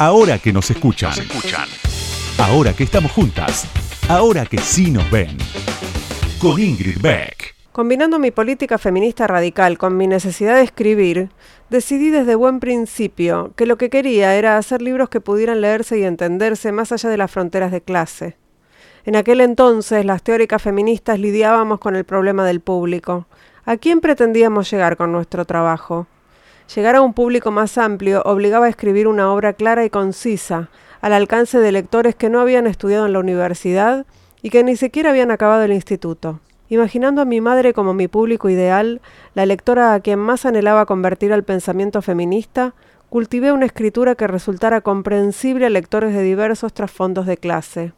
Ahora que nos escuchan. Ahora que estamos juntas. Ahora que sí nos ven. Con Ingrid Beck. Combinando mi política feminista radical con mi necesidad de escribir, decidí desde buen principio que lo que quería era hacer libros que pudieran leerse y entenderse más allá de las fronteras de clase. En aquel entonces las teóricas feministas lidiábamos con el problema del público. ¿A quién pretendíamos llegar con nuestro trabajo? Llegar a un público más amplio obligaba a escribir una obra clara y concisa, al alcance de lectores que no habían estudiado en la universidad y que ni siquiera habían acabado el instituto. Imaginando a mi madre como mi público ideal, la lectora a quien más anhelaba convertir al pensamiento feminista, cultivé una escritura que resultara comprensible a lectores de diversos trasfondos de clase.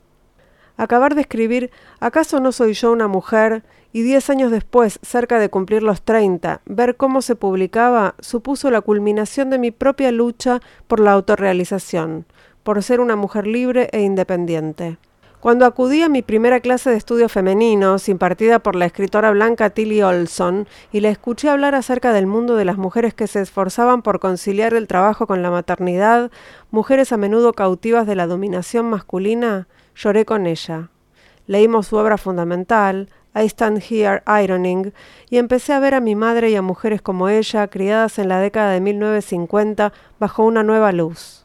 Acabar de escribir ¿Acaso no soy yo una mujer? Y diez años después, cerca de cumplir los treinta, ver cómo se publicaba supuso la culminación de mi propia lucha por la autorrealización, por ser una mujer libre e independiente. Cuando acudí a mi primera clase de estudios femeninos, impartida por la escritora blanca Tilly Olson, y la escuché hablar acerca del mundo de las mujeres que se esforzaban por conciliar el trabajo con la maternidad, mujeres a menudo cautivas de la dominación masculina, lloré con ella. Leímos su obra fundamental, I Stand Here Ironing, y empecé a ver a mi madre y a mujeres como ella, criadas en la década de 1950, bajo una nueva luz.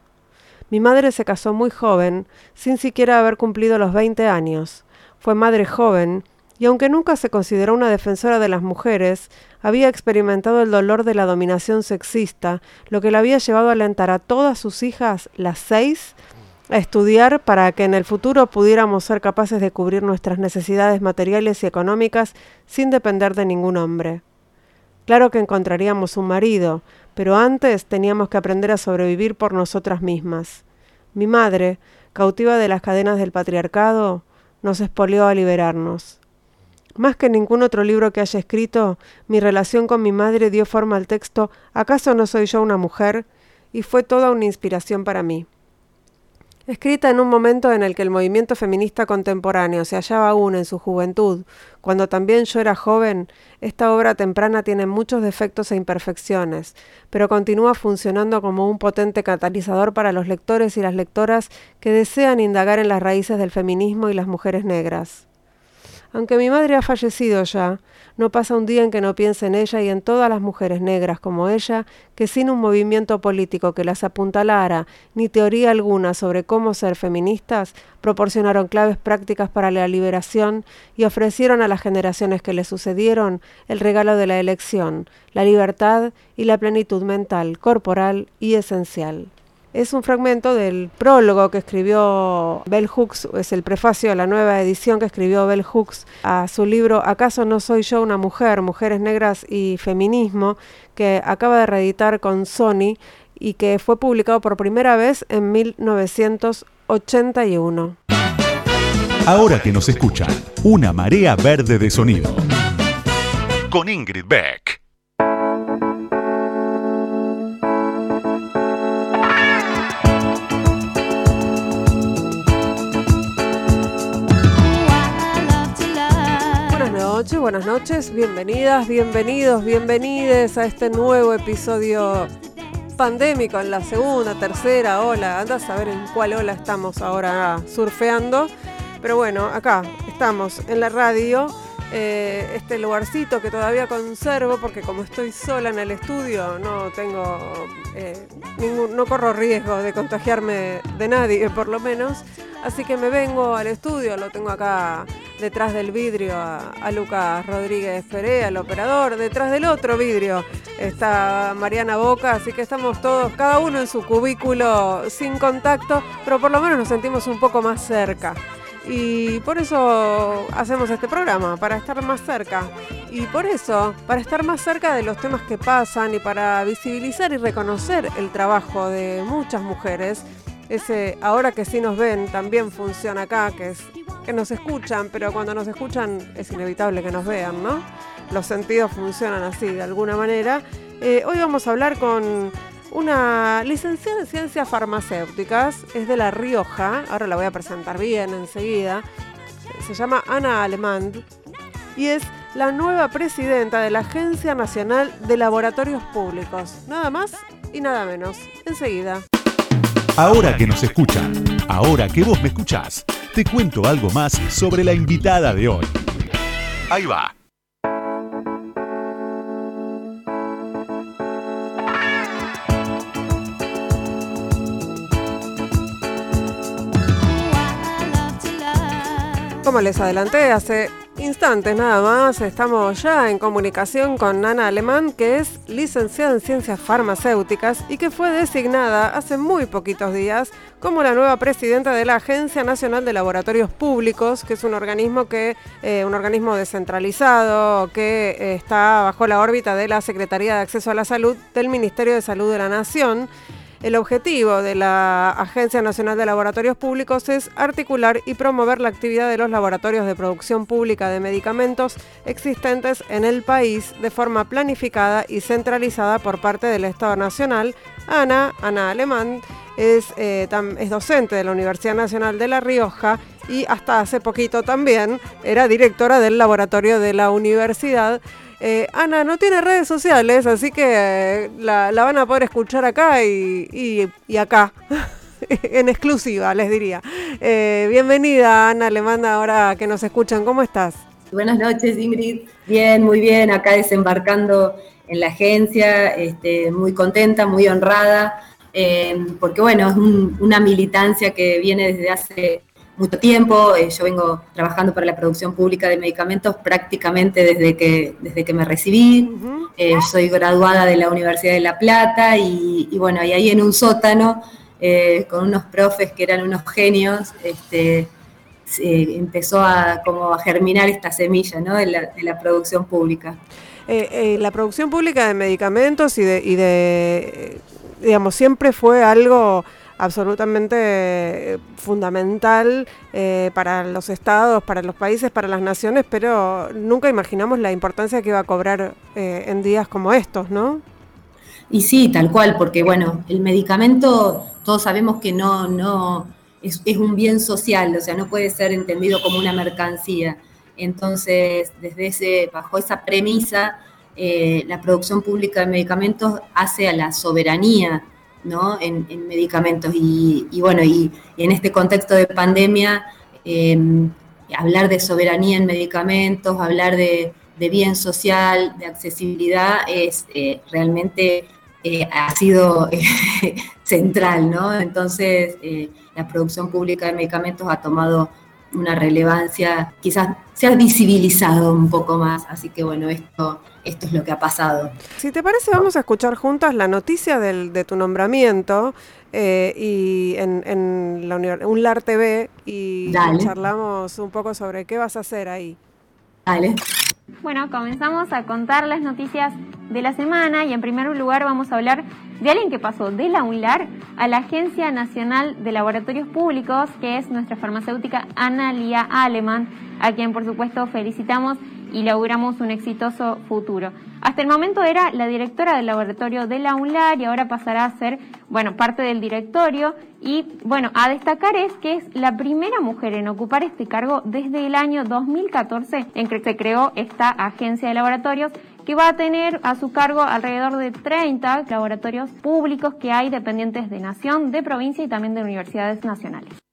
Mi madre se casó muy joven, sin siquiera haber cumplido los 20 años. Fue madre joven, y aunque nunca se consideró una defensora de las mujeres, había experimentado el dolor de la dominación sexista, lo que la había llevado a alentar a todas sus hijas, las seis, estudiar para que en el futuro pudiéramos ser capaces de cubrir nuestras necesidades materiales y económicas sin depender de ningún hombre. Claro que encontraríamos un marido, pero antes teníamos que aprender a sobrevivir por nosotras mismas. Mi madre, cautiva de las cadenas del patriarcado, nos expolió a liberarnos. Más que ningún otro libro que haya escrito, mi relación con mi madre dio forma al texto ¿Acaso no soy yo una mujer? y fue toda una inspiración para mí. Escrita en un momento en el que el movimiento feminista contemporáneo se hallaba aún en su juventud, cuando también yo era joven, esta obra temprana tiene muchos defectos e imperfecciones, pero continúa funcionando como un potente catalizador para los lectores y las lectoras que desean indagar en las raíces del feminismo y las mujeres negras. Aunque mi madre ha fallecido ya, no pasa un día en que no piense en ella y en todas las mujeres negras como ella, que sin un movimiento político que las apuntalara, ni teoría alguna sobre cómo ser feministas, proporcionaron claves prácticas para la liberación y ofrecieron a las generaciones que le sucedieron el regalo de la elección, la libertad y la plenitud mental, corporal y esencial es un fragmento del prólogo que escribió Bell Hooks, es el prefacio de la nueva edición que escribió Bell Hooks a su libro ¿Acaso no soy yo una mujer? Mujeres negras y feminismo, que acaba de reeditar con Sony y que fue publicado por primera vez en 1981. Ahora que nos escuchan, una marea verde de sonido. Con Ingrid Beck. Buenas noches, bienvenidas, bienvenidos, bienvenides a este nuevo episodio pandémico en la segunda, tercera ola. Anda a saber en cuál ola estamos ahora surfeando. Pero bueno, acá estamos en la radio, eh, este lugarcito que todavía conservo porque como estoy sola en el estudio no tengo eh, ningún, no corro riesgo de contagiarme de nadie por lo menos. Así que me vengo al estudio, lo tengo acá detrás del vidrio a, Lucas Rodríguez Perea, el operador. Detrás del otro vidrio está Mariana Boca, así que estamos todos, cada uno en su cubículo, sin contacto, pero por lo menos nos sentimos un poco más cerca. Y por eso hacemos este programa, para estar más cerca. Y por eso, para estar más cerca de los temas que pasan y para visibilizar y reconocer el trabajo de muchas mujeres ese ahora que sí nos ven también funciona acá, que es que nos escuchan, pero cuando nos escuchan es inevitable que nos vean, ¿no? Los sentidos funcionan así de alguna manera. Eh, hoy vamos a hablar con una licenciada en ciencias farmacéuticas, es de La Rioja, ahora la voy a presentar bien enseguida. Se llama Ana Alemán y es la nueva presidenta de la Agencia Nacional de Laboratorios Públicos. Nada más y nada menos. Enseguida. Ahora que nos escuchan, ahora que vos me escuchás, te cuento algo más sobre la invitada de hoy. Ahí va. Como les adelanté hace instantes nada más, estamos ya en comunicación con Ana Alemán, que es licenciada en ciencias farmacéuticas y que fue designada hace muy poquitos días como la nueva presidenta de la Agencia Nacional de Laboratorios Públicos, que es un organismo que eh, un organismo descentralizado que eh, está bajo la órbita de la Secretaría de Acceso a la Salud del Ministerio de Salud de la Nación. El objetivo de la Agencia Nacional de Laboratorios Públicos es articular y promover la actividad de los laboratorios de producción pública de medicamentos existentes en el país de forma planificada y centralizada por parte del Estado Nacional. Ana, Ana Alemán, es, eh, es docente de la Universidad Nacional de La Rioja y hasta hace poquito también era directora del laboratorio de la universidad. Eh, Ana no tiene redes sociales, así que eh, la, van a poder escuchar acá y, acá. en exclusiva, les diría. Eh, bienvenida, Ana, le manda ahora que nos escuchan. ¿Cómo estás? Buenas noches, Ingrid. Bien, muy bien, acá desembarcando en la agencia, este, muy contenta, muy honrada, porque bueno, es una militancia que viene desde hace mucho tiempo. Eh, yo vengo trabajando para la producción pública de medicamentos prácticamente desde que, desde que me recibí. Eh, soy graduada de la Universidad de La Plata y, bueno, y ahí en un sótano, eh, con unos profes que eran unos genios, este, empezó a, como a germinar esta semilla ¿no? de, la, producción pública. la producción pública de medicamentos y de, y de digamos, siempre fue algo absolutamente eh, fundamental eh, para los estados, para los países, para las naciones, pero nunca imaginamos la importancia que iba a cobrar eh, en días como estos, ¿no? Y sí, tal cual, porque bueno, el medicamento todos sabemos que no, no es, un bien social, o sea, no puede ser entendido como una mercancía. Entonces, desde ese, bajo esa premisa, la producción pública de medicamentos hace a la soberanía en, medicamentos. Y, bueno, y, en este contexto de pandemia, em, hablar de soberanía en medicamentos, hablar de, bien social, de accesibilidad, es eh, realmente eh, ha sido central, ¿no? Entonces, eh, la producción pública de medicamentos ha tomado una relevancia, quizás se ha visibilizado un poco más, así que bueno, esto esto es lo que ha pasado. Si te parece, vamos a escuchar juntas la noticia del, de tu nombramiento eh, y en, en la un LAR TV y charlamos un poco sobre qué vas a hacer ahí. Dale. Bueno, comenzamos a contar las noticias de la semana y en primer lugar vamos a hablar de alguien que pasó de la UNLAR a la Agencia Nacional de Laboratorios Públicos, que es nuestra farmacéutica Ana Lía Aleman, a quien por supuesto felicitamos y logramos un exitoso futuro. Hasta el momento era la directora del laboratorio de la UNLAR y ahora pasará a ser, bueno, parte del directorio. Y bueno, a destacar es que es la primera mujer en ocupar este cargo desde el año 2014 en que se creó esta agencia de laboratorios que va a tener a su cargo alrededor de 30 laboratorios públicos que hay dependientes de nación, de provincia y también de universidades nacionales.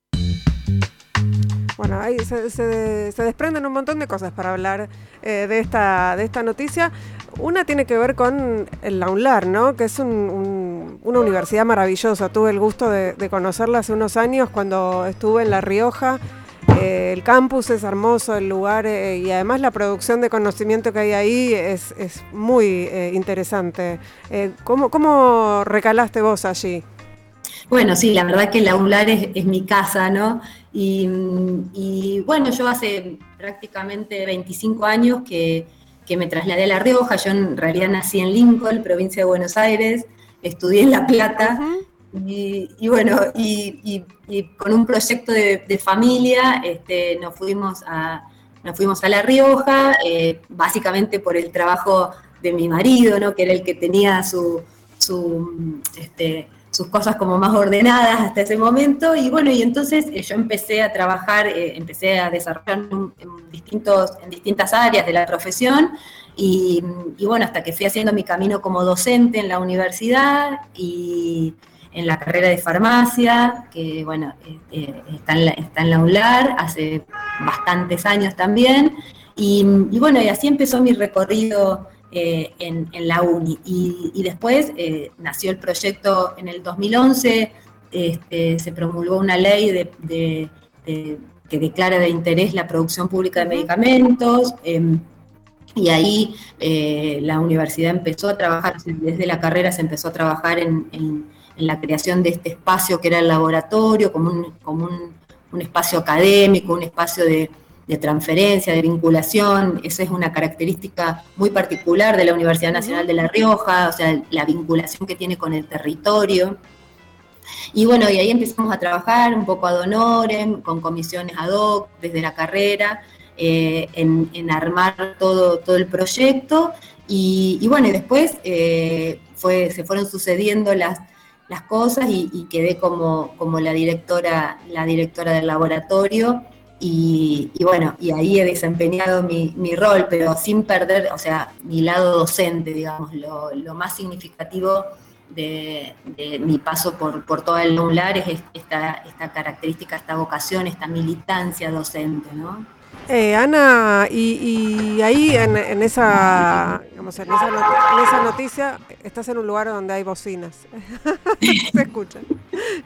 Bueno, ahí se, desprenden un montón de cosas para hablar eh, de, esta, de esta noticia. Una tiene que ver con el Launlar, ¿no? que es una universidad maravillosa. Tuve el gusto de, conocerla hace unos años cuando estuve en La Rioja. Eh, el campus es hermoso, el lugar eh, y además la producción de conocimiento que hay ahí es, muy interesante. ¿cómo, ¿Cómo recalaste vos allí? Bueno, sí, la verdad que la UNLAR es, mi casa, ¿no? Y, bueno, yo hace prácticamente 25 años que, me trasladé a La Rioja, yo en realidad nací en Lincoln, provincia de Buenos Aires, estudié en La Plata, y, bueno, y, con un proyecto de, familia este, nos, fuimos a, nos fuimos a La Rioja, eh, básicamente por el trabajo de mi marido, ¿no? que era el que tenía su, su este, sus cosas como más ordenadas hasta ese momento. Y bueno, y entonces eh, yo empecé a trabajar, eh, empecé a desarrollar en, distintos, en distintas áreas de la profesión. Y, bueno, hasta que fui haciendo mi camino como docente en la universidad y en la carrera de farmacia, que bueno, eh, está, en la, está en la UNLAR hace bastantes años también, y, bueno, y así empezó mi recorrido en, la UNI. Y, después nació el proyecto en el 2011, este, se promulgó una ley de, que declara de interés la producción pública de medicamentos. Em, y ahí eh, la universidad empezó a trabajar, desde la carrera se empezó a trabajar en, la creación de este espacio que era el laboratorio, como un, como un, espacio académico, un espacio de, transferencia, de vinculación. Esa es una característica muy particular de la Universidad Nacional de La Rioja, o sea, la vinculación que tiene con el territorio. Y bueno, y ahí empezamos a trabajar un poco ad honorem, con comisiones ad hoc desde la carrera, eh, en, armar todo, todo el proyecto. Y, bueno, y después eh, fue, se fueron sucediendo las, las cosas y, quedé como, como la, directora, la directora del laboratorio. Y, bueno, y ahí he desempeñado mi, mi, rol, pero sin perder, o sea, mi lado docente, digamos, lo, lo más significativo de, mi paso por, por toda el UNLAR es esta, esta característica, esta vocación, esta militancia docente, ¿no? Eh, Ana, y, ahí en, esa, en, esa noticia estás en un lugar donde hay bocinas. Se escucha.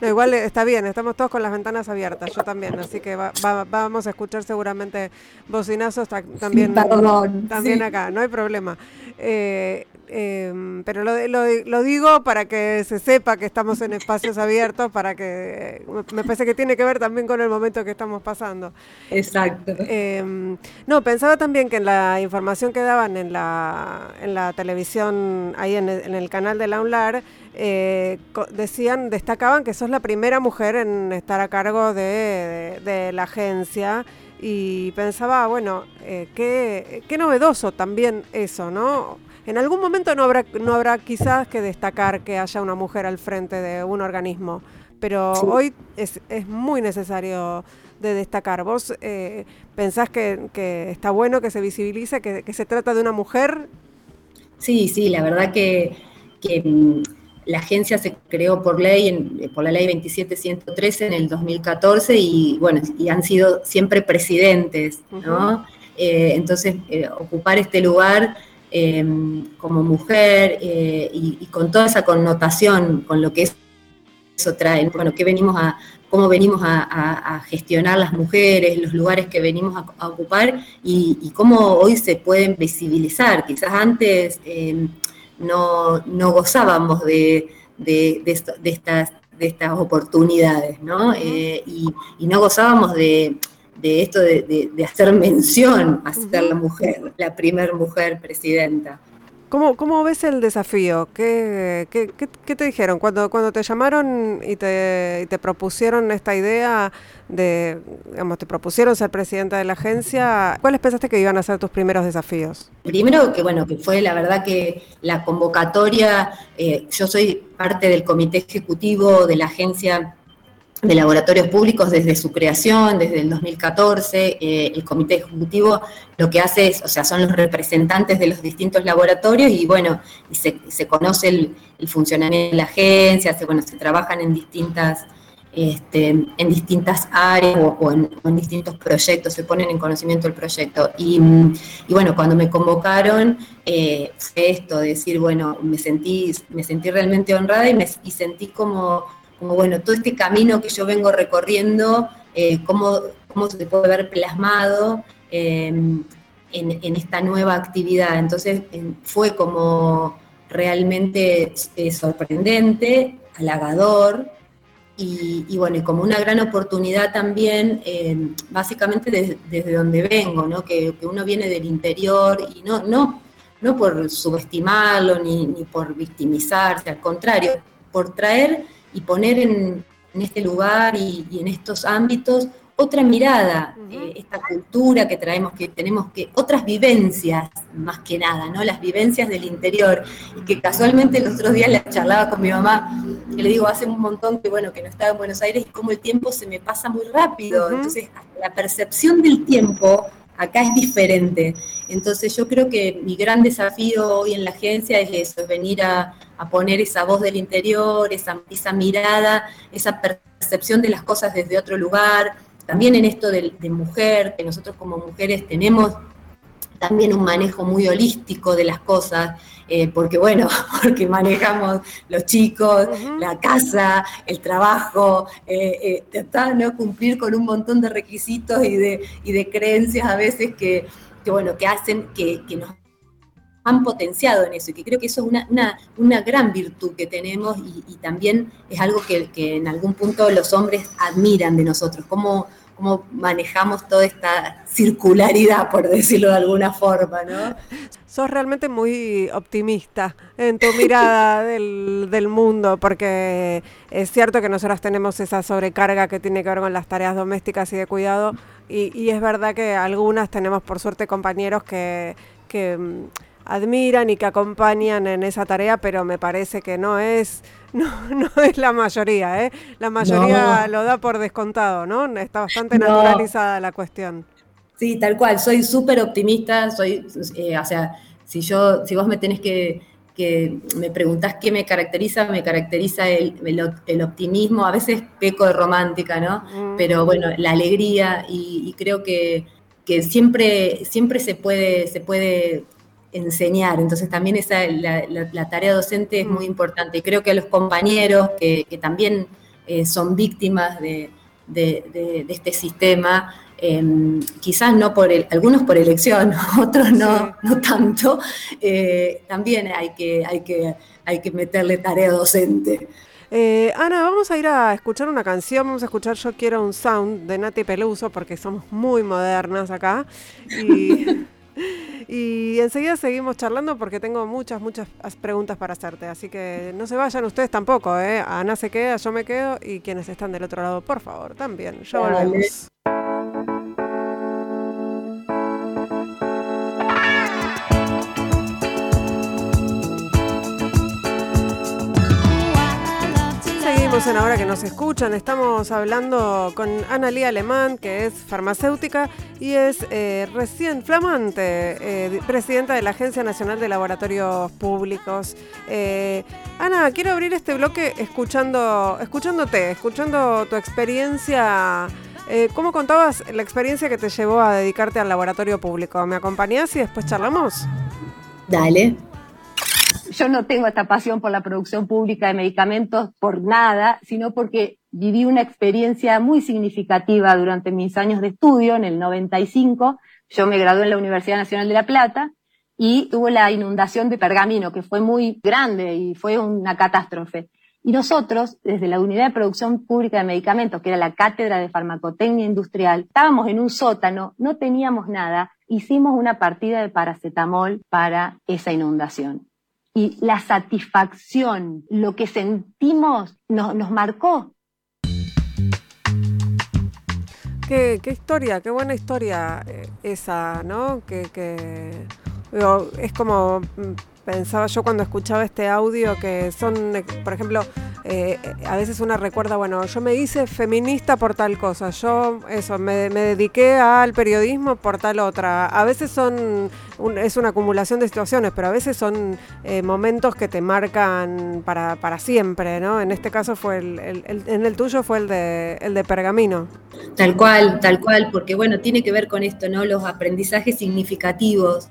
igual está bien, estamos todos con las ventanas abiertas, yo también, así que vamos a escuchar seguramente bocinazos también, también acá, no hay problema. Eh, Em, pero lo, lo, digo para que se sepa que estamos en espacios abiertos, para que me parece que tiene que ver también con el momento que estamos pasando. Exacto. Em, no, pensaba también que en la información que daban en la, en la televisión, ahí en el, canal de la UNLAR, eh, decían, destacaban que sos la primera mujer en estar a cargo de, de, la agencia y pensaba, bueno, eh, qué, qué novedoso también eso, ¿no? En algún momento no habrá, no habrá quizás que destacar que haya una mujer al frente de un organismo, pero hoy es, es, muy necesario de destacar. ¿Vos eh, pensás que, está bueno que se visibilice, que, se trata de una mujer? Sí, sí, la verdad que, mm, la agencia se creó por ley, por la ley 27113 en el 2014 y bueno, y han sido siempre presidentes, ¿no? Eh, entonces, eh, ocupar este lugar Em, como mujer eh, y, con toda esa connotación, con lo que eso trae, bueno, que venimos a, cómo venimos a, gestionar las mujeres, los lugares que venimos a, ocupar y, cómo hoy se pueden visibilizar. Quizás antes em, no, gozábamos de, estas, de estas oportunidades, ¿no? Eh, y no gozábamos de de esto de, hacer mención a ser la mujer, la primer mujer presidenta. ¿Cómo, ¿Cómo, ves el desafío? ¿Qué, qué, qué, te dijeron cuando, cuando te llamaron y te, te, propusieron esta idea de, digamos, te propusieron ser presidenta de la agencia? ¿Cuáles pensaste que iban a ser tus primeros desafíos? Primero que bueno, que fue la verdad que la convocatoria, eh, yo soy parte del comité ejecutivo de la agencia de laboratorios públicos desde su creación, desde el 2014. Eh, el comité ejecutivo lo que hace es, o sea, son los representantes de los distintos laboratorios y bueno, y se, conoce el, funcionamiento de la agencia, se, bueno, se trabajan en distintas, este, en distintas áreas o, en, distintos proyectos, se ponen en conocimiento del proyecto. Y, bueno, cuando me convocaron, eh, fue esto, decir, bueno, me sentí, me sentí realmente honrada y, me, y sentí como como bueno, todo este camino que yo vengo recorriendo, eh, cómo, se puede ver plasmado em, en, esta nueva actividad. Entonces fue como realmente eh, sorprendente, halagador, y, bueno, y como una gran oportunidad también, em, básicamente desde, donde vengo, ¿no? Que, uno viene del interior y no, no, no por subestimarlo ni, ni por victimizarse, al contrario, por traer y poner en, este lugar y, en estos ámbitos otra mirada, eh, esta cultura que traemos, que tenemos que, otras vivencias más que nada, ¿no? Las vivencias del interior, y que casualmente los otros días la charlaba con mi mamá, que le digo, hace un montón que bueno, que no estaba en Buenos Aires y como el tiempo se me pasa muy rápido, entonces la percepción del tiempo acá es diferente. Entonces yo creo que mi gran desafío hoy en la agencia es eso, es venir a, poner esa voz del interior, esa, esa, mirada, esa percepción de las cosas desde otro lugar. También en esto de, de mujer, que nosotros como mujeres tenemos también un manejo muy holístico de las cosas, eh, porque bueno, porque manejamos los chicos, la casa, el trabajo, eh, eh ¿no? cumplir con un montón de requisitos y de, y de creencias a veces que, bueno, que hacen que, nos han potenciado en eso y que creo que eso es una, una, gran virtud que tenemos y, también es algo que, que, en algún punto los hombres admiran de nosotros, cómo, cómo manejamos toda esta circularidad, por decirlo de alguna forma, ¿no? Sos realmente muy optimista en tu mirada del, mundo, porque es cierto que nosotras tenemos esa sobrecarga que tiene que ver con las tareas domésticas y de cuidado, y, es verdad que algunas tenemos por suerte compañeros que, que mm, admiran y que acompañan en esa tarea, pero me parece que no es no, no es la mayoría, ¿eh? La mayoría lo da por descontado, ¿no? Está bastante naturalizada la cuestión. Sí, tal cual. Soy súper optimista. Soy, eh, o sea, si yo, si vos me tenés que, que me preguntás qué me caracteriza, me caracteriza el, el, optimismo. A veces peco de romántica, ¿no? Mm. Pero bueno, la alegría y, creo que, que siempre, siempre se puede, se puede enseñar. Entonces también esa, la, tarea docente es muy importante. Y creo que los compañeros que, también eh, son víctimas de, este sistema, em, quizás no por el, algunos por elección, otros no, no tanto, eh, también hay que, hay, que, hay que meterle tarea docente. Eh, Ana, vamos a ir a escuchar una canción, vamos a escuchar Yo quiero un sound de Nati Peluso porque somos muy modernas acá. Y Y enseguida seguimos charlando porque tengo muchas, muchas preguntas para hacerte. Así que no se vayan ustedes tampoco, ¿eh? Ana se queda, yo me quedo y quienes están del otro lado, por favor, también. Ya volvemos. Ahora que nos escuchan. Estamos hablando con Ana Lía Alemán, que es farmacéutica y es eh, recién flamante eh, presidenta de la Agencia Nacional de Laboratorios Públicos. Eh, Ana, quiero abrir este bloque escuchando, escuchándote, escuchando tu experiencia. ¿Cómo contabas la experiencia que te llevó a dedicarte al laboratorio público? ¿Me acompañás y después charlamos? Dale yo no tengo esta pasión por la producción pública de medicamentos por nada, sino porque viví una experiencia muy significativa durante mis años de estudio, en el 95. Yo me gradué en la Universidad Nacional de La Plata y tuvo la inundación de Pergamino, que fue muy grande y fue una catástrofe. Y nosotros, desde la Unidad de Producción Pública de Medicamentos, que era la Cátedra de Farmacotecnia Industrial, estábamos en un sótano, no teníamos nada, hicimos una partida de paracetamol para esa inundación y la satisfacción, lo que sentimos, nos marcó. Qué, historia, qué buena historia eh, esa, ¿no? Que, es como mm, pensaba yo cuando escuchaba este audio que son, por ejemplo, eh, a veces una recuerda, bueno, yo me hice feminista por tal cosa, yo eso, me, dediqué al periodismo por tal otra. A veces son, es una acumulación de situaciones, pero a veces son eh, momentos que te marcan para, para, siempre, ¿no? En este caso fue el, en el tuyo fue el de, el de Pergamino. Tal cual, tal cual, porque bueno, tiene que ver con esto, ¿no? Los aprendizajes significativos.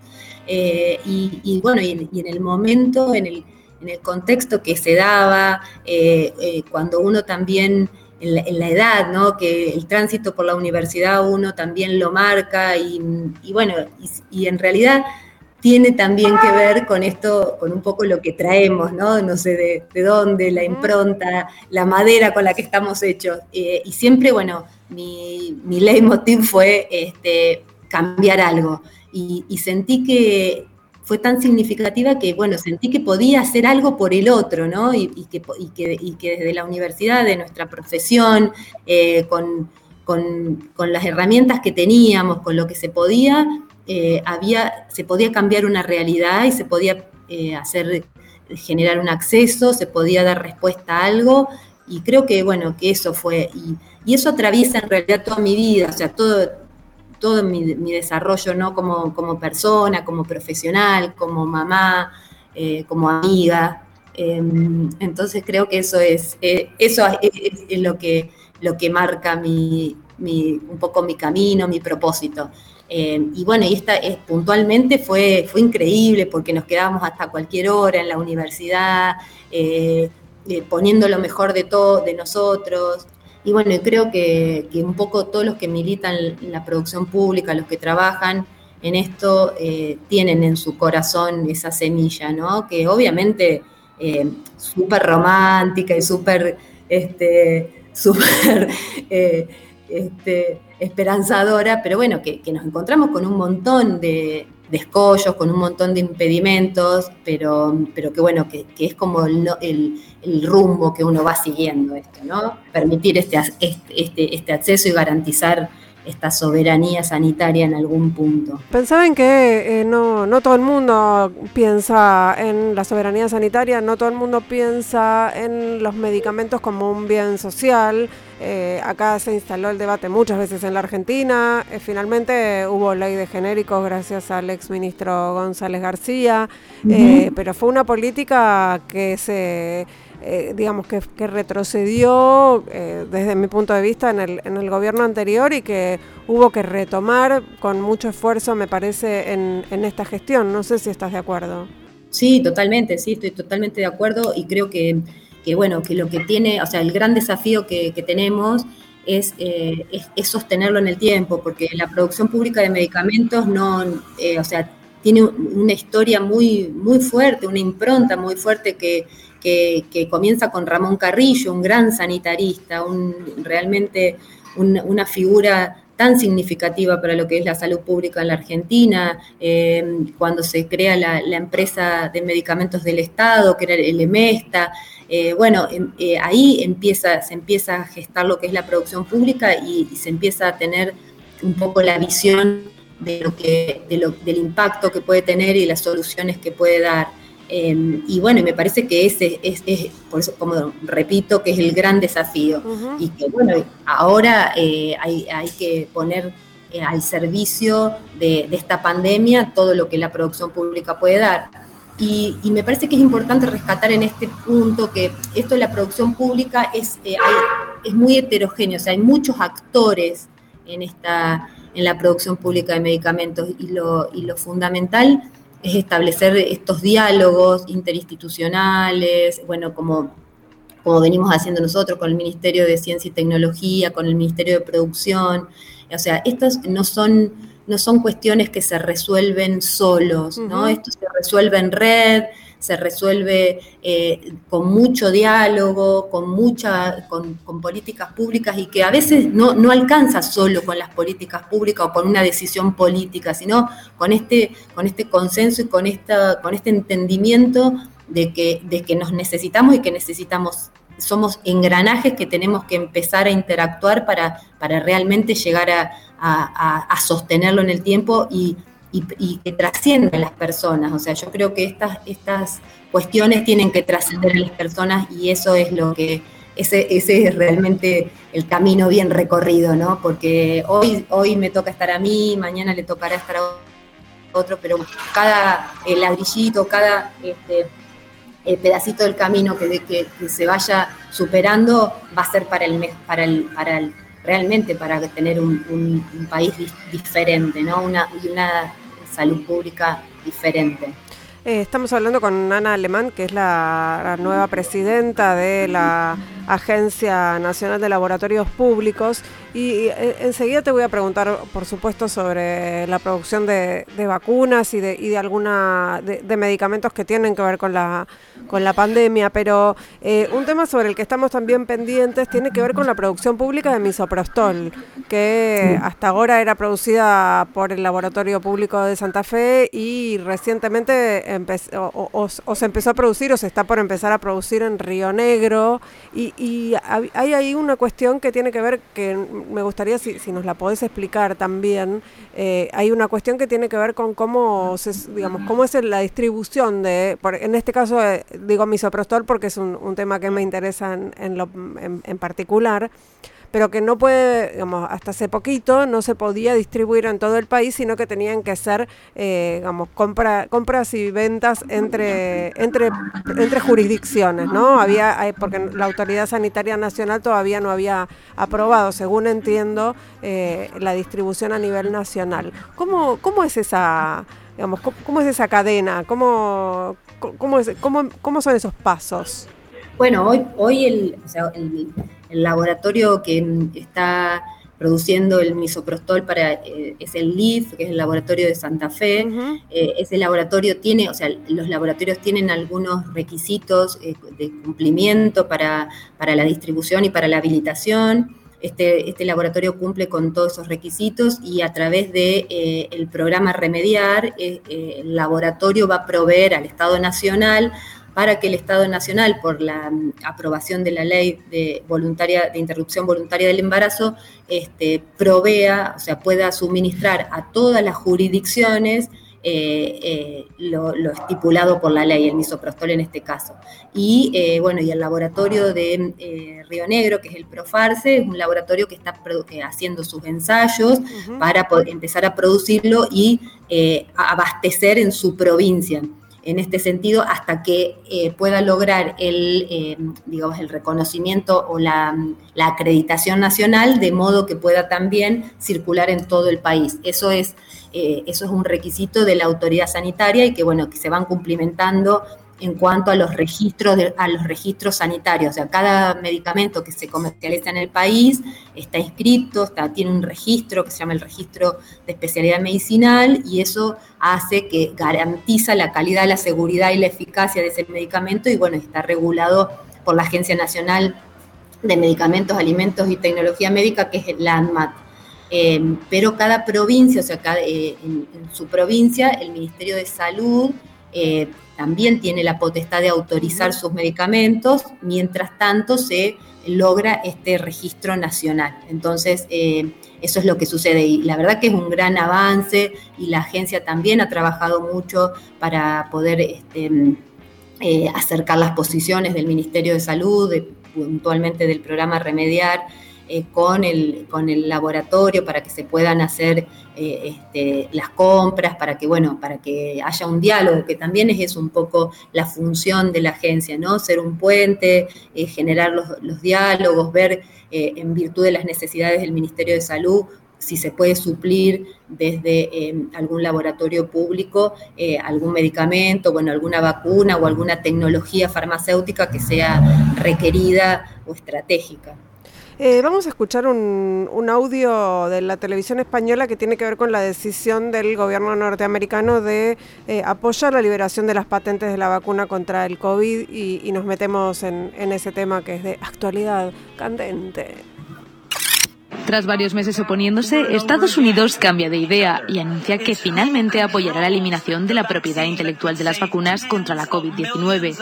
Eh, y, bueno, y en el momento, en el en el contexto que se daba, eh, eh, cuando uno también, en la, edad, ¿no? que el tránsito por la universidad uno también lo marca y, bueno, y, en realidad tiene también que ver con esto, con un poco lo que traemos, ¿no? No sé de, dónde, la impronta, la madera con la que estamos hechos. Y siempre, bueno, mi, mi leitmotiv fue este, cambiar algo. Y sentí que, fue tan significativa que, bueno, sentí que podía hacer algo por el otro, ¿no? Y, que, desde la universidad, de nuestra profesión, eh, con, las herramientas que teníamos, con lo que se podía, eh, había, se podía cambiar una realidad y se podía eh, hacer, generar un acceso, se podía dar respuesta a algo, y creo que, bueno, que eso fue, y, y eso atraviesa en realidad toda mi vida, o sea, todo todo mi, desarrollo ¿no? como, como, persona, como profesional, como mamá, eh, como amiga. Em, entonces creo que eso es, eh, eso es, lo, que, lo que marca mi, un poco mi camino, mi propósito. Em, y bueno, esta es, puntualmente fue, fue increíble porque nos quedábamos hasta cualquier hora en la universidad, eh, poniendo lo mejor de todo, de nosotros. Y bueno, creo que, un poco todos los que militan en la producción pública, los que trabajan en esto, tienen en su corazón esa semilla, ¿no? Que obviamente eh, súper romántica y súper este, super, eh, este, esperanzadora, pero bueno, que, nos encontramos con un montón de, escollos, con un montón de impedimentos, pero, pero que bueno, que, es como el, rumbo que uno va siguiendo esto, ¿no? Permitir este, este, este acceso y garantizar esta soberanía sanitaria en algún punto. Pensaban que eh, no, no todo el mundo piensa en la soberanía sanitaria, no todo el mundo piensa en los medicamentos como un bien social. Eh, acá se instaló el debate muchas veces en la Argentina. Eh, finalmente hubo ley de genéricos gracias al exministro González García, pero fue una política que se eh, digamos, que, retrocedió eh, desde mi punto de vista en el, en el gobierno anterior y que hubo que retomar con mucho esfuerzo, me parece, en, en esta gestión. No sé si estás de acuerdo. Sí, totalmente, sí, estoy totalmente de acuerdo y creo que, que bueno, que lo que tiene, o sea, el gran desafío que, tenemos es, eh, es, es, sostenerlo en el tiempo, porque la producción pública de medicamentos no, o sea, tiene una historia muy, muy fuerte, una impronta muy fuerte que, que, comienza con Ramón Carrillo, un gran sanitarista, un, realmente una figura tan significativa para lo que es la salud pública en la Argentina, eh, cuando se crea la, empresa de medicamentos del Estado, que era el EMESTA. Eh, bueno, em, eh, ahí empieza, se empieza a gestar lo que es la producción pública y, se empieza a tener un poco la visión de lo que, del impacto que puede tener y las soluciones que puede dar. Em, y bueno, me parece que ese es, por eso, como repito, que es el gran desafío. Y que bueno, ahora eh, hay, que poner eh, al servicio de, esta pandemia todo lo que la producción pública puede dar. Y, me parece que es importante rescatar en este punto que esto de la producción pública es, eh, es muy heterogéneo, o sea, hay muchos actores en, esta, en la producción pública de medicamentos y lo, y lo fundamental es establecer estos diálogos interinstitucionales, bueno, como, como venimos haciendo nosotros con el Ministerio de Ciencia y Tecnología, con el Ministerio de Producción. O sea, estas no son, no son cuestiones que se resuelven solos, ¿no? Esto se resuelve en red, se resuelve eh, con mucho diálogo, con, mucha, con, políticas públicas y que a veces no, no, alcanza solo con las políticas públicas o con una decisión política, sino con este, con este consenso y con, esta, con este entendimiento de que, de que nos necesitamos y que necesitamos somos engranajes que tenemos que empezar a interactuar para, para realmente llegar a, a sostenerlo en el tiempo y, que trasciendan las personas. O sea, yo creo que estas, estas cuestiones tienen que trascender a las personas y eso es lo que, ese, ese es realmente el camino bien recorrido, ¿no? Porque hoy, hoy me toca estar a mí, mañana le tocará estar a otro, pero cada eh, ladrillito, cada este, eh, pedacito del camino que, que, se vaya superando va a ser para el, para el, para el realmente para tener un, país diferente, ¿no? Una, una salud pública diferente. Eh, estamos hablando con Ana Alemán, que es la, nueva presidenta de la Agencia Nacional de Laboratorios Públicos. Y, eh, enseguida te voy a preguntar, por supuesto, sobre la producción de, vacunas y de, y de alguna de, medicamentos que tienen que ver con la, con la pandemia. Pero eh, un tema sobre el que estamos también pendientes tiene que ver con la producción pública de misoprostol, que hasta ahora era producida por el Laboratorio Público de Santa Fe y recientemente o, se empezó a producir o se está por empezar a producir en Río Negro. Y, hay ahí una cuestión que tiene que ver, que me gustaría si, nos la podés explicar también, eh, hay una cuestión que tiene que ver con cómo, digamos, cómo es la distribución de, en este caso eh, digo misoprostol porque es un, tema que me interesa en, en, lo, en particular pero que no puede, digamos, hasta hace poquito no se podía distribuir en todo el país, sino que tenían que ser, eh, digamos, compra, compras y ventas entre, entre, entre jurisdicciones, ¿no? Había, porque la autoridad sanitaria nacional todavía no había aprobado, según entiendo, eh, la distribución a nivel nacional. ¿Cómo, cómo es esa, digamos, cómo, es esa cadena? ¿Cómo, cómo, cómo, son esos pasos? Bueno, hoy, hoy el, laboratorio que está produciendo el misoprostol para, eh, es el LIF, que es el laboratorio de Santa Fe. Eh, ese laboratorio tiene, o sea, los laboratorios tienen algunos requisitos eh, de cumplimiento para, para, la distribución y para la habilitación. Este, este laboratorio cumple con todos esos requisitos y a través del de, el programa Remediar, el laboratorio va a proveer al Estado Nacional para que el Estado Nacional, por la mm, aprobación de la ley de, voluntaria, de interrupción voluntaria del embarazo, este, provea, o sea, pueda suministrar a todas las jurisdicciones eh, eh, lo, estipulado por la ley, el misoprostol en este caso. Y eh, bueno, y el laboratorio de Río Negro, que es el Profarse, es un laboratorio que está haciendo sus ensayos para empezar a producirlo y abastecer en su provincia en este sentido hasta que eh, pueda lograr el, eh, digamos, el reconocimiento o la, acreditación nacional de modo que pueda también circular en todo el país. Eso es, eh, eso es un requisito de la autoridad sanitaria y que, bueno, que se van cumplimentando en cuanto a los registros a los registros sanitarios. O sea, cada medicamento que se comercializa en el país está inscrito, está, tiene un registro que se llama el registro de especialidad medicinal y eso hace que garantiza la calidad, la seguridad y la eficacia de ese medicamento y bueno, está regulado por la Agencia Nacional de Medicamentos, Alimentos y Tecnología Médica, que es el ANMAT. Eh, pero cada provincia, o sea, cada, eh, en, su provincia, el Ministerio de Salud eh, también tiene la potestad de autorizar sus medicamentos, mientras tanto se logra este registro nacional. Entonces, eh, eso es lo que sucede y la verdad que es un gran avance y la agencia también ha trabajado mucho para poder este, eh, acercar las posiciones del Ministerio de Salud, puntualmente del programa Remediar eh, con, el, con el laboratorio para que se puedan hacer eh, este, las compras, para que, bueno, para que haya un diálogo, que también es un poco la función de la agencia, ¿no? Ser un puente, eh, generar los, diálogos, ver en virtud de las necesidades del Ministerio de Salud si se puede suplir desde algún laboratorio público algún medicamento, bueno, alguna vacuna o alguna tecnología farmacéutica que sea requerida o estratégica. Eh, vamos a escuchar un, audio de la televisión española que tiene que ver con la decisión del gobierno norteamericano de eh, apoyar la liberación de las patentes de la vacuna contra el COVID y, nos metemos en ese tema que es de actualidad candente. Tras varios meses oponiéndose, Estados Unidos cambia de idea y anuncia que finalmente apoyará la eliminación de la propiedad intelectual de las vacunas contra la COVID-19.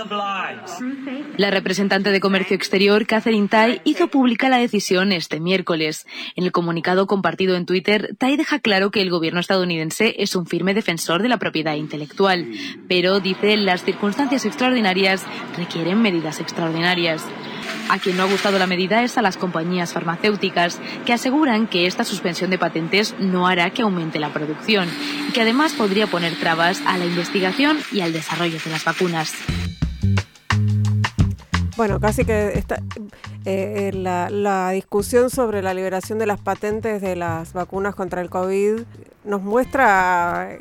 La representante de Comercio Exterior, Catherine Tai, hizo pública la decisión este miércoles. En el comunicado compartido en Twitter, Tai deja claro que el gobierno estadounidense es un firme defensor de la propiedad intelectual, pero dice las circunstancias extraordinarias requieren medidas extraordinarias. A quien no ha gustado la medida es a las compañías farmacéuticas, que aseguran que esta suspensión de patentes no hará que aumente la producción y que además podría poner trabas a la investigación y al desarrollo de las vacunas. Bueno, casi que eh, la, la, discusión sobre la liberación de las patentes de las vacunas contra el COVID nos muestra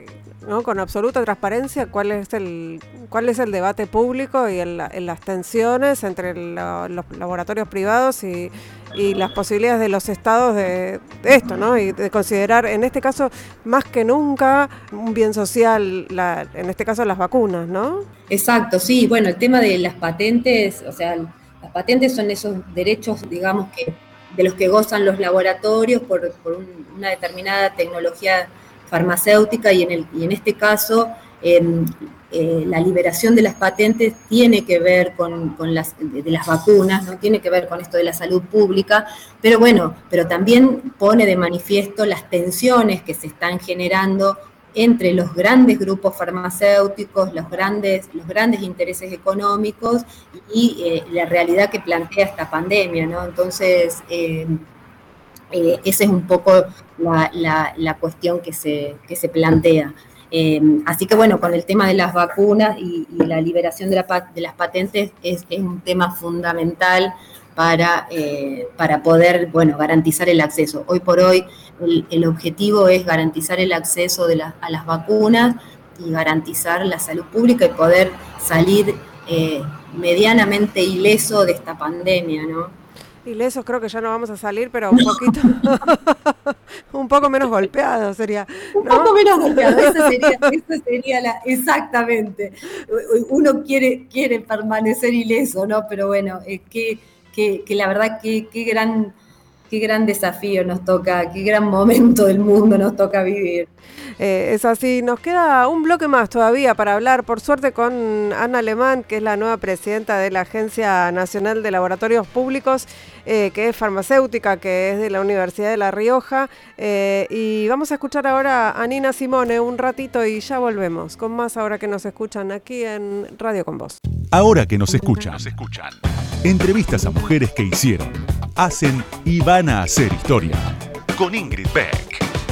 con absoluta transparencia cuál es el cuál es el debate público y el, las tensiones entre los laboratorios privados y, las posibilidades de los estados de, esto, ¿no? Y de considerar, en este caso, más que nunca, un bien social, en este caso las vacunas, ¿no? Exacto, sí. Bueno, el tema de las patentes, o sea, las patentes son esos derechos, digamos, que de los que gozan los laboratorios por, una determinada tecnología farmacéutica y en, el, y en este caso eh, la liberación de las patentes tiene que ver con, las, de, las vacunas, no tiene que ver con esto de la salud pública, pero bueno, pero también pone de manifiesto las tensiones que se están generando entre los grandes grupos farmacéuticos, los grandes, los grandes intereses económicos y eh, la realidad que plantea esta pandemia, ¿no? Entonces, em, Eh, esa es un poco la, cuestión que se, se plantea. así que bueno, con el tema de las vacunas y, la liberación de, las patentes es, un tema fundamental para, para poder bueno, garantizar el acceso. Hoy por hoy el, objetivo es garantizar el acceso de a las vacunas y garantizar la salud pública y poder salir eh, medianamente ileso de esta pandemia, ¿no? Ilesos creo que ya no vamos a salir, pero un poquito, un poco menos golpeado sería. Un poco menos golpeado, eso sería, la, exactamente. Uno quiere, quiere permanecer ileso, ¿no? Pero bueno, es que, que, la verdad que qué gran qué gran desafío nos toca, qué gran momento del mundo nos toca vivir. Eh, es así, nos queda un bloque más todavía para hablar, por suerte, con Ana Alemán, que es la nueva presidenta de la Agencia Nacional de Laboratorios Públicos, eh, que es farmacéutica, que es de la Universidad de La Rioja. Eh, y vamos a escuchar ahora a Nina Simone un ratito y ya volvemos con más ahora que nos escuchan aquí en Radio Con Voz. Ahora que nos escuchan, nos escuchan. Entrevistas a mujeres que hicieron, hacen y van a hacer historia. Con Ingrid Beck.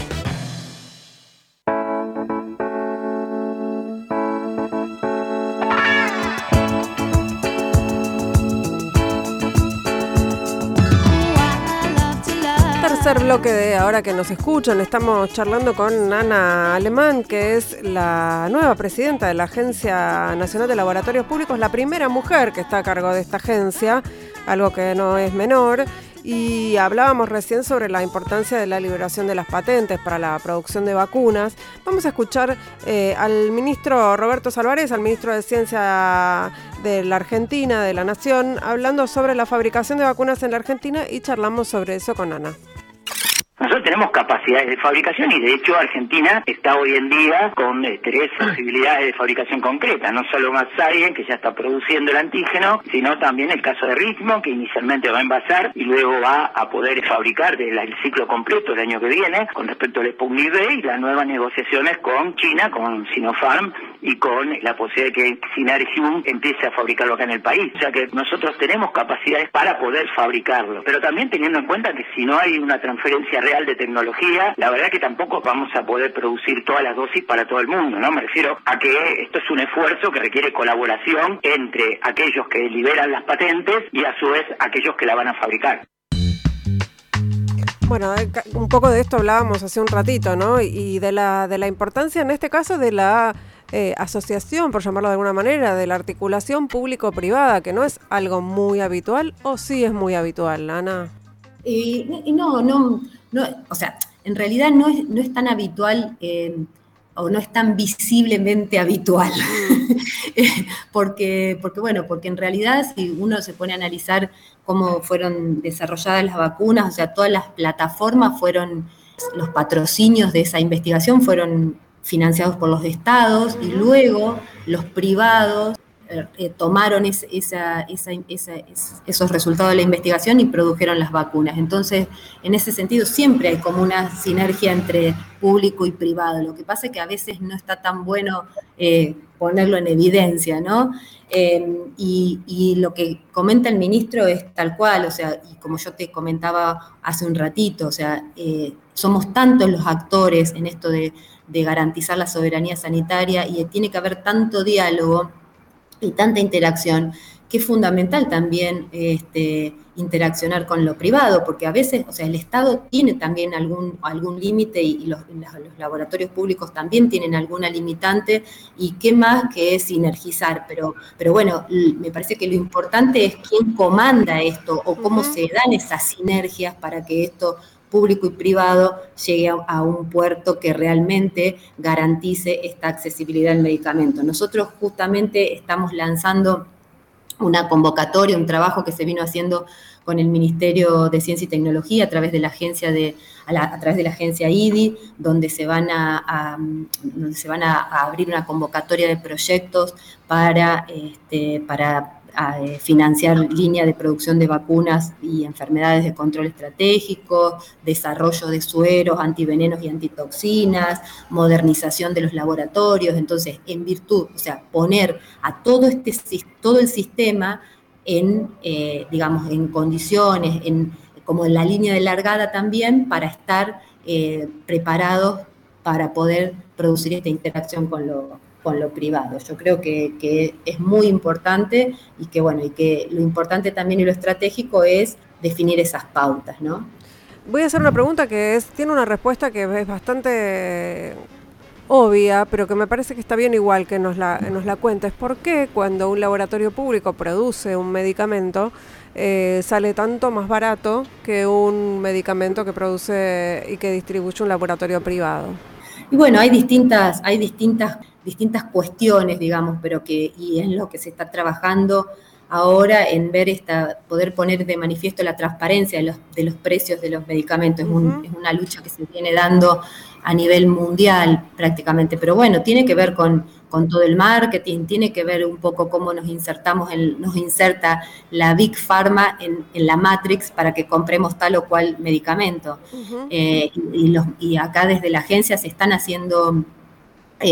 Tercer bloque Ahora que nos escuchan, estamos charlando con Ana Alemán, que es la nueva presidenta de la Agencia Nacional de Laboratorios Públicos, la primera mujer que está a cargo de esta agencia, algo que no es menor. Y hablábamos recién sobre la importancia de la liberación de las patentes para la producción de vacunas. Vamos a escuchar eh, al ministro Roberto Salvarez, al ministro de Ciencia de la Argentina, de la Nación, hablando sobre la fabricación de vacunas en la Argentina y charlamos sobre eso con Ana. Nosotros tenemos capacidades de fabricación y de hecho Argentina está hoy en día con eh, tres posibilidades de fabricación concreta, no solo alguien que ya está produciendo el antígeno, sino también el caso de Ritmo que inicialmente va a envasar y luego va a poder fabricar el ciclo completo el año que viene con respecto al Sputnik y las nuevas negociaciones con China, con Sinopharm y con la posibilidad de que Synergium empiece a fabricarlo acá en el país. O sea que nosotros tenemos capacidades para poder fabricarlo, pero también teniendo en cuenta que si no hay una transferencia de tecnología, la verdad que tampoco vamos a poder producir todas las dosis para todo el mundo, ¿no? Me refiero a que esto es un esfuerzo que requiere colaboración entre aquellos que liberan las patentes y a su vez aquellos que la van a fabricar. Bueno, eh, un poco de esto hablábamos hace un ratito, ¿no? Y de la, de la importancia, en este caso, de la eh, asociación, por llamarlo de alguna manera, de la articulación público-privada, que no es algo muy habitual, o sí es muy habitual, Ana. Y, no, no, no, o sea, en realidad no es, no es tan habitual eh, o no es tan visiblemente habitual. porque, porque, bueno, porque en realidad si uno se pone a analizar cómo fueron desarrolladas las vacunas, o sea, todas las plataformas fueron, los patrocinios de esa investigación fueron financiados por los estados y luego los privados eh, tomaron esos resultados de la investigación y produjeron las vacunas. Entonces, en ese sentido, siempre hay como una sinergia entre público y privado. Lo que pasa es que a veces no está tan bueno eh, ponerlo en evidencia, ¿no? Em, y, lo que comenta el ministro es tal cual, o sea, y como yo te comentaba hace un ratito, o sea, eh, somos tantos los actores en esto de garantizar la soberanía sanitaria y tiene que haber tanto diálogo y tanta interacción, que es fundamental también este, interaccionar con lo privado, porque a veces, o sea, el Estado tiene también algún, algún límite y, los, laboratorios públicos también tienen alguna limitante, y qué más que es sinergizar, pero, pero bueno, me parece que lo importante es quién comanda esto o cómo se dan esas sinergias para que esto público y privado llegue a, un puerto que realmente garantice esta accesibilidad al medicamento. Nosotros justamente estamos lanzando una convocatoria, un trabajo que se vino haciendo con el Ministerio de Ciencia y Tecnología a través de la agencia de a, través de la agencia IDI, donde se van a, donde se van a, abrir una convocatoria de proyectos para este, para a eh, financiar líneas de producción de vacunas y enfermedades de control estratégico, desarrollo de sueros, antivenenos y antitoxinas, modernización de los laboratorios. Entonces, en virtud, o sea, poner a todo, este, todo el sistema en, eh, digamos, en condiciones, en, como en la línea de largada también para estar preparados para poder producir esta interacción con lo, con lo privado. Yo creo que, es muy importante y que, bueno, y que lo importante también y lo estratégico es definir esas pautas, ¿no? Voy a hacer una pregunta que es, tiene una respuesta que es bastante obvia, pero que me parece que está bien igual que nos la, nos la cuentes. ¿Por qué cuando un laboratorio público produce un medicamento eh, sale tanto más barato que un medicamento que produce y que distribuye un laboratorio privado? Y bueno, hay distintas, hay distintas, distintas cuestiones, digamos, pero que, y es lo que se está trabajando ahora en ver esta, poder poner de manifiesto la transparencia de los, de los precios de los medicamentos. es, una lucha que se viene dando a nivel mundial prácticamente, pero bueno, tiene que ver con, todo el marketing, tiene que ver un poco cómo nos insertamos, en, nos inserta la Big Pharma en, la Matrix para que compremos tal o cual medicamento. Eh, y, los, y acá desde la agencia se están haciendo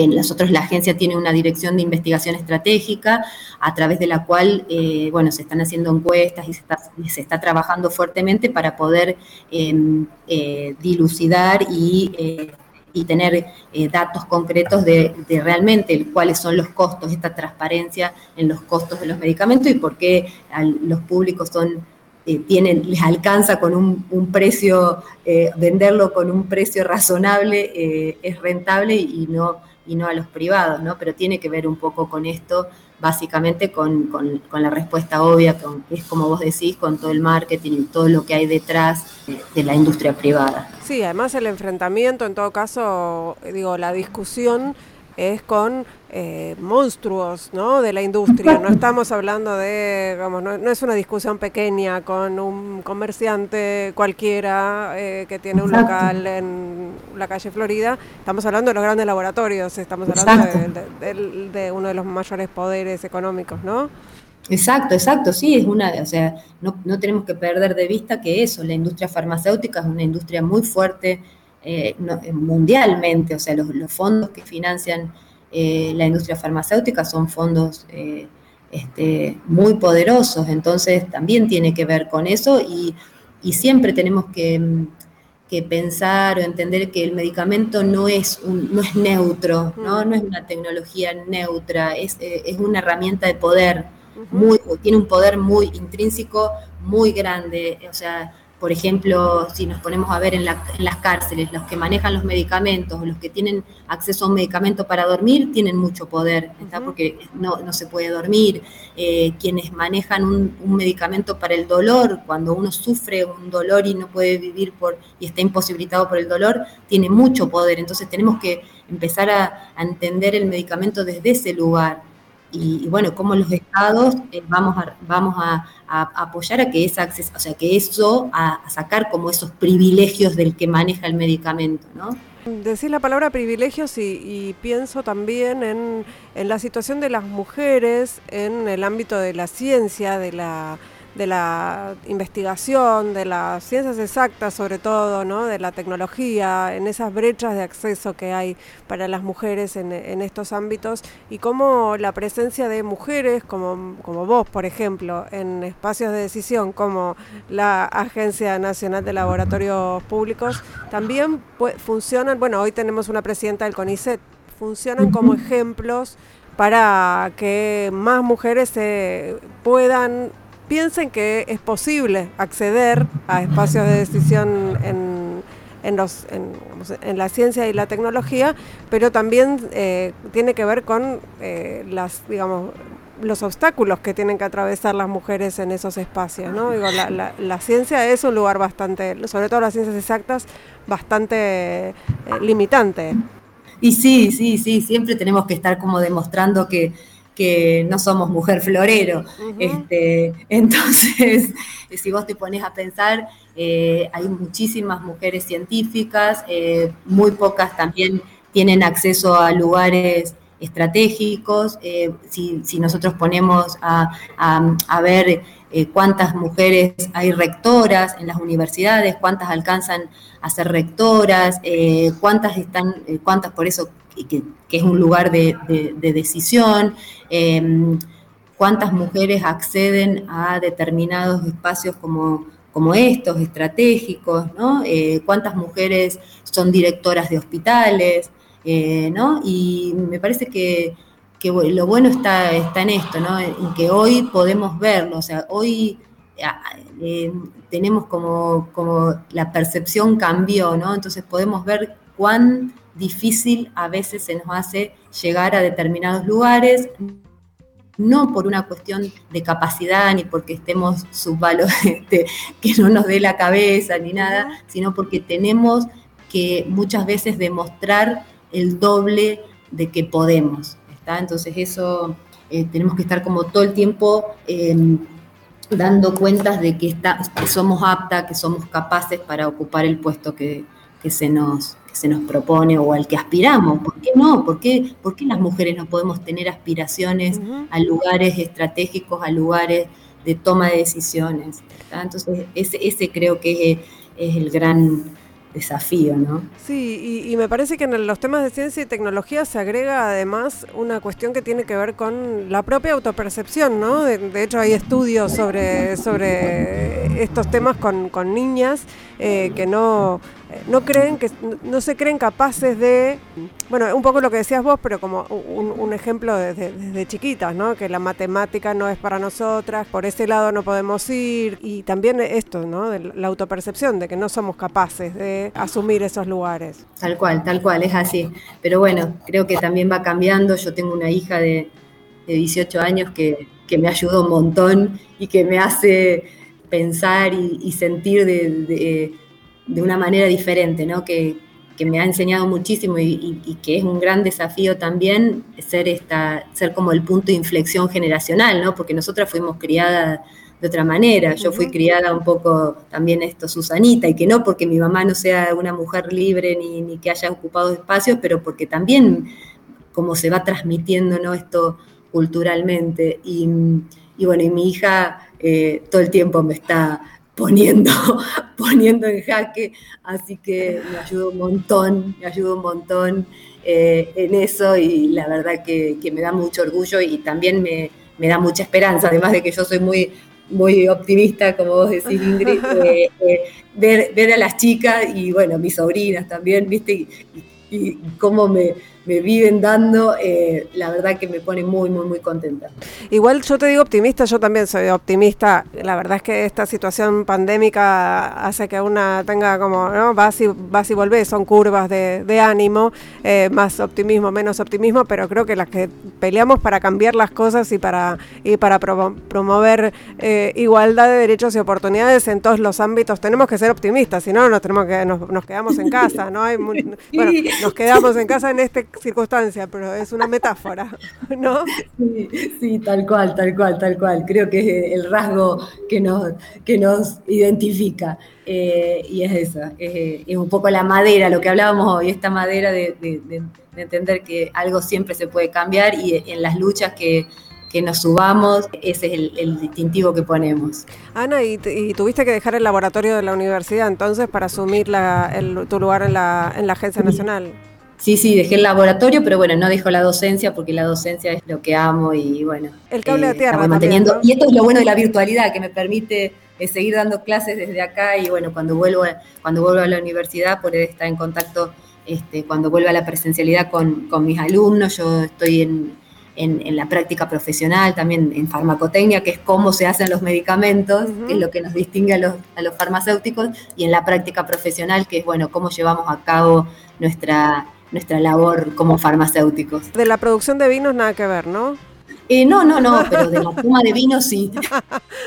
nosotros la agencia tiene una dirección de investigación estratégica a través de la cual, eh, bueno, se están haciendo encuestas y se está, trabajando fuertemente para poder em, eh, dilucidar y, eh, tener datos concretos de, realmente cuáles son los costos, esta transparencia en los costos de los medicamentos y por qué los públicos son tienen, les alcanza con un, un precio, venderlo con un precio razonable es rentable y no y no a los privados, ¿no? Pero tiene que ver un poco con esto, básicamente con, con, la respuesta obvia, con, es como vos decís, con todo el marketing y todo lo que hay detrás de la industria privada. Sí, además el enfrentamiento, en todo caso, digo, la discusión es con eh, monstruos ¿no? de la industria. No estamos hablando de, vamos, no, es una discusión pequeña con un comerciante cualquiera eh, que tiene un local en la calle Florida. Estamos hablando de los grandes laboratorios, estamos hablando de, uno de los mayores poderes económicos, ¿no? Exacto, exacto, sí, es una, o sea, no, no tenemos que perder de vista que eso, la industria farmacéutica es una industria muy fuerte, eh, eh, mundialmente, o sea, los, fondos que financian eh, la industria farmacéutica son fondos este, muy poderosos, entonces también tiene que ver con eso y, siempre tenemos que, pensar o entender que el medicamento no es, no es neutro, ¿no? no es una tecnología neutra, es, es una herramienta de poder, muy, tiene un poder muy intrínseco, muy grande, o sea, por ejemplo, si nos ponemos a ver en, las cárceles, los que manejan los medicamentos, los que tienen acceso a un medicamento para dormir, tienen mucho poder, porque no, se puede dormir. Eh, quienes manejan un, medicamento para el dolor, cuando uno sufre un dolor y no puede vivir por, y está imposibilitado por el dolor, tiene mucho poder. Entonces tenemos que empezar a, a entender el medicamento desde ese lugar y, bueno, cómo los estados eh, vamos, a, vamos a, apoyar a que esa acceso, o sea, que eso, a, sacar como esos privilegios del que maneja el medicamento, ¿no? Decís la palabra privilegios y, pienso también en, en la situación de las mujeres en el ámbito de la ciencia, de la de la investigación, de las ciencias exactas sobre todo, ¿no? de la tecnología, en esas brechas de acceso que hay para las mujeres en, estos ámbitos y cómo la presencia de mujeres como, como vos, por ejemplo, en espacios de decisión como la Agencia Nacional de Laboratorios Públicos, también funcionan, bueno, hoy tenemos una presidenta del CONICET, funcionan como ejemplos para que más mujeres se puedan piensen que es posible acceder a espacios de decisión en, en, los, en, la ciencia y la tecnología, pero también eh, tiene que ver con eh, las, digamos, los obstáculos que tienen que atravesar las mujeres en esos espacios. ¿no? Digo, la, la, ciencia es un lugar bastante, sobre todo las ciencias exactas, bastante eh, limitante. Y sí, sí, sí, siempre tenemos que estar como demostrando que que no somos mujer florero. este, entonces, si vos te pones a pensar, eh, hay muchísimas mujeres científicas, eh, muy pocas también tienen acceso a lugares estratégicos. Eh, si, nosotros ponemos a, a ver cuántas mujeres hay rectoras en las universidades, cuántas alcanzan a ser rectoras, cuántas están, cuántas por eso que, es un lugar de, decisión, em, cuántas mujeres acceden a determinados espacios como, como estos, estratégicos, ¿no? Eh, cuántas mujeres son directoras de hospitales, eh, ¿no? Y me parece que, lo bueno está, está en esto, ¿no? En que hoy podemos verlo, o sea, hoy eh, tenemos como, como la percepción cambió, ¿no? Entonces podemos ver cuán difícil a veces se nos hace llegar a determinados lugares, no por una cuestión de capacidad ni porque estemos subvalorados, este, que no nos dé la cabeza ni nada, sino porque tenemos que muchas veces demostrar el doble de que podemos. ¿está? Entonces eso eh, tenemos que estar como todo el tiempo em, dando cuentas de que, está, somos aptas, que somos capaces para ocupar el puesto que, se nos, se nos propone o al que aspiramos. ¿Por qué no? ¿Por qué, las mujeres no podemos tener aspiraciones a lugares estratégicos, a lugares de toma de decisiones? Entonces, ese, ese creo que es, es el gran desafío, ¿no? Sí, y, me parece que en los temas de ciencia y tecnología se agrega además una cuestión que tiene que ver con la propia autopercepción, ¿no? De, hecho hay estudios sobre, sobre estos temas con, con niñas eh, que no no creen que no se creen capaces de bueno un poco lo que decías vos pero como un, ejemplo desde, chiquitas no que la matemática no es para nosotras por ese lado no podemos ir y también esto no la autopercepción de que no somos capaces de asumir esos lugares. Tal cual tal cual es así. Pero bueno creo que también va cambiando. Yo tengo una hija de, 18 años que, me ayuda un montón y que me hace pensar y, sentir de una manera diferente, ¿no? Que, me ha enseñado muchísimo y, que es un gran desafío también ser, esta, ser como el punto de inflexión generacional, ¿no? Porque nosotras fuimos criadas de otra manera. Yo fui criada un poco también esto, Susanita, y que no porque mi mamá no sea una mujer libre ni, ni que haya ocupado espacios, pero porque también como se va transmitiendo ¿no? esto culturalmente. Y, bueno, y mi hija eh, todo el tiempo me está poniendo, poniendo en jaque, así que me ayudó un montón, me ayudó un montón eh, en eso y la verdad que, me da mucho orgullo y también me, da mucha esperanza, además de que yo soy muy, muy optimista, como vos decís, Ingrid, eh, eh, ver, a las chicas y bueno, mis sobrinas también, viste, y cómo me, me viven dando, eh, la verdad que me pone muy, muy, muy contenta. Igual yo te digo optimista, yo también soy optimista. La verdad es que esta situación pandémica hace que una tenga como, ¿no? Vas y, vas y volvés, son curvas de, ánimo, eh, más optimismo, menos optimismo, pero creo que las que peleamos para cambiar las cosas y para, y para promover eh, igualdad de derechos y oportunidades en todos los ámbitos, tenemos que ser optimistas, si no nos tenemos que nos, quedamos en casa, ¿no? Hay bueno, nos quedamos en casa en este circunstancia, pero es una metáfora, ¿no? Sí, tal cual, tal cual, tal cual. Creo que es el rasgo que nos, que nos identifica. Eh, y es eso, es, un poco la madera, lo que hablábamos hoy, esta madera de, entender que algo siempre se puede cambiar y en las luchas que, nos subamos, ese es el, distintivo que ponemos. Ana, ¿y, tuviste que dejar el laboratorio de la universidad entonces para asumir tu lugar en la, en la Agencia Nacional? Sí, sí, dejé el laboratorio, pero bueno, no dejo la docencia porque la docencia es lo que amo y bueno. El cable de eh, tierra. manteniendo. Y esto es lo bueno de la virtualidad, que me permite eh, seguir dando clases desde acá y bueno, cuando vuelvo, cuando vuelvo a la universidad, poder estar en contacto este, cuando vuelvo a la presencialidad con, mis alumnos. Yo estoy en, la práctica profesional, también en farmacotecnia, que es cómo se hacen los medicamentos, que es lo que nos distingue a los, a los farmacéuticos, y en la práctica profesional, que es bueno, cómo llevamos a cabo nuestra nuestra labor como farmacéuticos. De la producción de vinos nada que ver, ¿no? Eh, no, no, no, pero de la toma de vinos sí.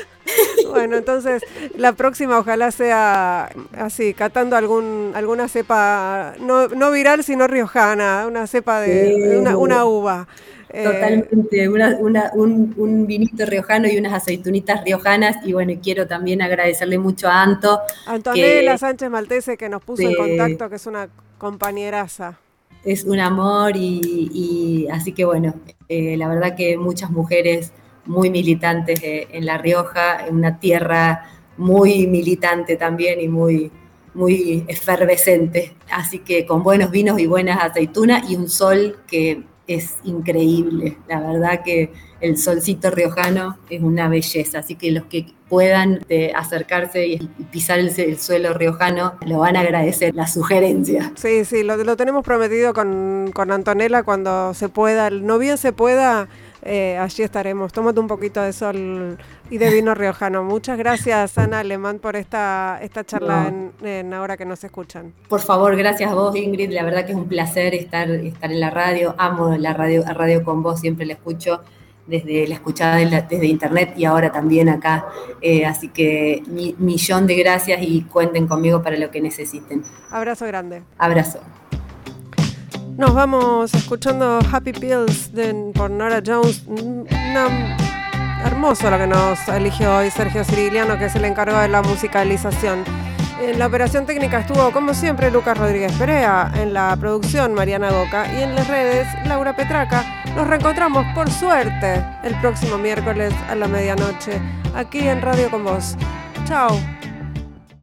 bueno, entonces la próxima ojalá sea así, catando algún, alguna cepa, no, no viral, sino riojana, una cepa de, una, uva. Eh, Totalmente, un, un, vinito riojano y unas aceitunitas riojanas. Y bueno, quiero también agradecerle mucho a Anto. Antonella Sánchez Maltese que nos puso en contacto, que es una compañeraza es un amor y, así que bueno, eh, la verdad que muchas mujeres muy militantes en La Rioja, en una tierra muy militante también y muy, muy efervescente. Así que con buenos vinos y buenas aceitunas y un sol que es increíble. La verdad que el solcito riojano es una belleza, así que los que puedan eh, acercarse y, pisar el, suelo riojano, lo van a agradecer la sugerencia. Sí, sí, lo, tenemos prometido con, con Antonella cuando se pueda, no bien se pueda, eh, allí estaremos. Tómate un poquito de sol y de vino riojano. Muchas gracias, Ana Alemán, por esta, esta charla en, ahora que nos escuchan. Por favor, gracias a vos, Ingrid. La verdad que es un placer estar, estar en la radio. Amo la radio, la radio con vos, siempre la escucho desde la escuchada desde internet y ahora también acá. Eh, así que mi, millón de gracias y cuenten conmigo para lo que necesiten. Abrazo grande. Abrazo. Nos vamos escuchando Happy Pills de, por Nora Jones. hermoso lo que nos eligió hoy Sergio Ciriliano, que es el encargado de la musicalización. En la operación técnica estuvo, como siempre, Lucas Rodríguez Perea, en la producción Mariana Boca y en las redes Laura Petraca. Nos reencontramos, por suerte, el próximo miércoles a la medianoche, aquí en Radio con Vos. Chao.